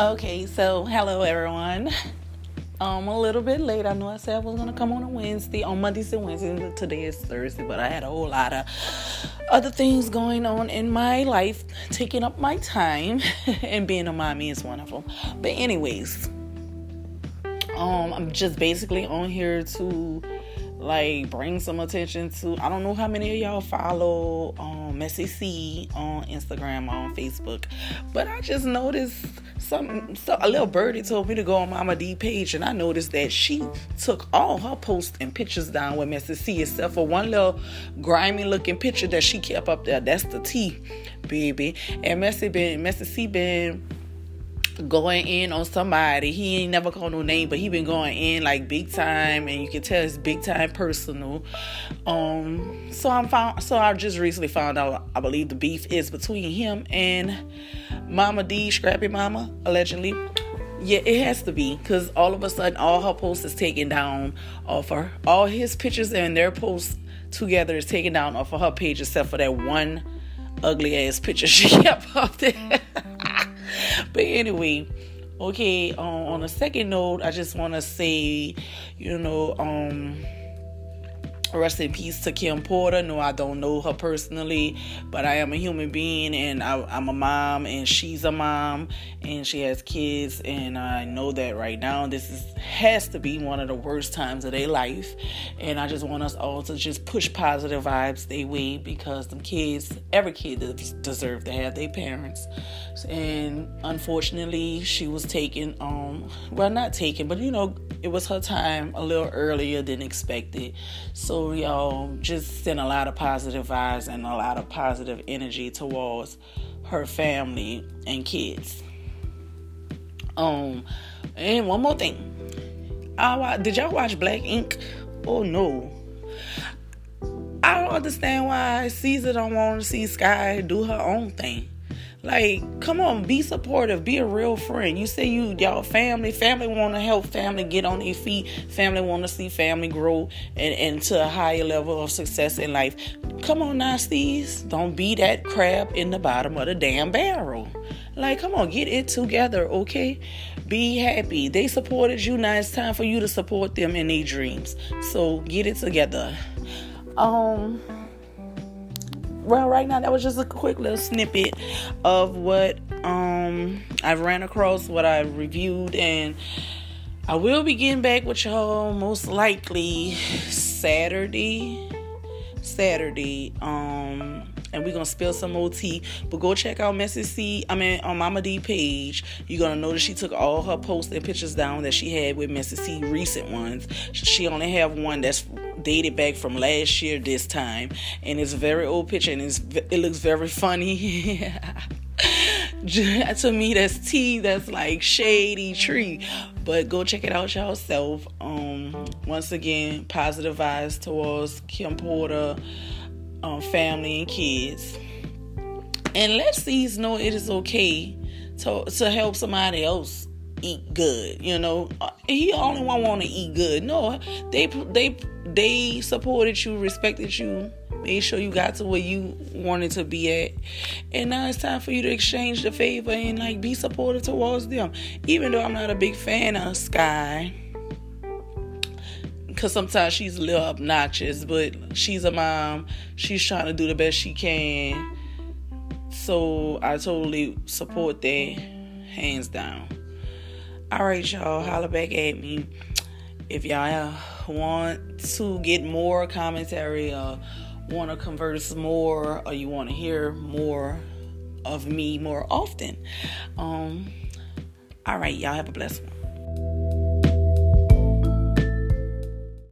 Okay, so hello everyone. Um, I'm a little bit late. I know I said I was gonna come on a Wednesday, on Mondays and Wednesdays. Today is Thursday, but I had a whole lot of other things going on in my life, taking up my time, and being a mommy is one of them. But anyways, um, I'm just basically on here to like bring some attention to I don't know how many of y'all follow um Messy C on Instagram on Facebook, but I just noticed some so a little birdie told me to go on Mama D page and I noticed that she took all her posts and pictures down with Messy C except for one little grimy looking picture that she kept up there. That's the T, baby. And Messy been Messy C been going in on somebody. He ain't never called no name, but he been going in like big time, and you can tell it's big time personal. Um, so I'm found. So I just recently found out. I believe the beef is between him and Mama D, Scrappy Mama, allegedly. Yeah, it has to be because all of a sudden all her posts is taken down off her. All his pictures and their posts together is taken down off of her page, except for that one ugly ass picture she kept up there. but anyway, okay, um, on a second note, I just want to say, you know, um, Rest in peace to Kim Porter. No, I don't know her personally, but I am a human being and I, am a mom and she's a mom and she has kids. And I know that right now this is, has to be one of the worst times of their life. And I just want us all to just push positive vibes their way because the kids, every kid deserve to have their parents. And unfortunately, she was taken, um, well, not taken, but you know, it was her time a little earlier than expected. So, y'all just send a lot of positive vibes and a lot of positive energy towards her family and kids. Um, and one more thing. I, did y'all watch Black Ink? Oh no. I don't understand why Ceaser don't want to see Sky do her own thing. Like, come on, be supportive, be a real friend. You say you y'all family, family want to help family get on their feet, family want to see family grow and, and to a higher level of success in life. Come on, nasties, don't be that crab in the bottom of the damn barrel. Like, come on, get it together, okay? Be happy. They supported you. Now it's time for you to support them in their dreams. So get it together. Um well, right now that was just a quick little snippet of what um I ran across, what I reviewed, and I will be getting back with y'all most likely Saturday. Saturday. Um and we're gonna spill some more tea. But go check out Messy C. I mean on Mama D page. You're gonna notice she took all her posts and pictures down that she had with Messy C recent ones. She only have one that's dated back from last year this time, and it's a very old picture and it's it looks very funny. to me that's tea that's like shady tree but go check it out yourself um once again positive vibes towards kim porter um, family and kids. And let these know it is okay to to help somebody else eat good. You know, he only one want to eat good. No, they they they supported you, respected you, made sure you got to where you wanted to be at, and now it's time for you to exchange the favor and like be supportive towards them. Even though I'm not a big fan of Sky because sometimes she's a little obnoxious, but she's a mom. She's trying to do the best she can. So I totally support that, hands down. All right, y'all, holla back at me if y'all want to get more commentary or want to converse more or you want to hear more of me more often. Um, all right, y'all have a blessed one.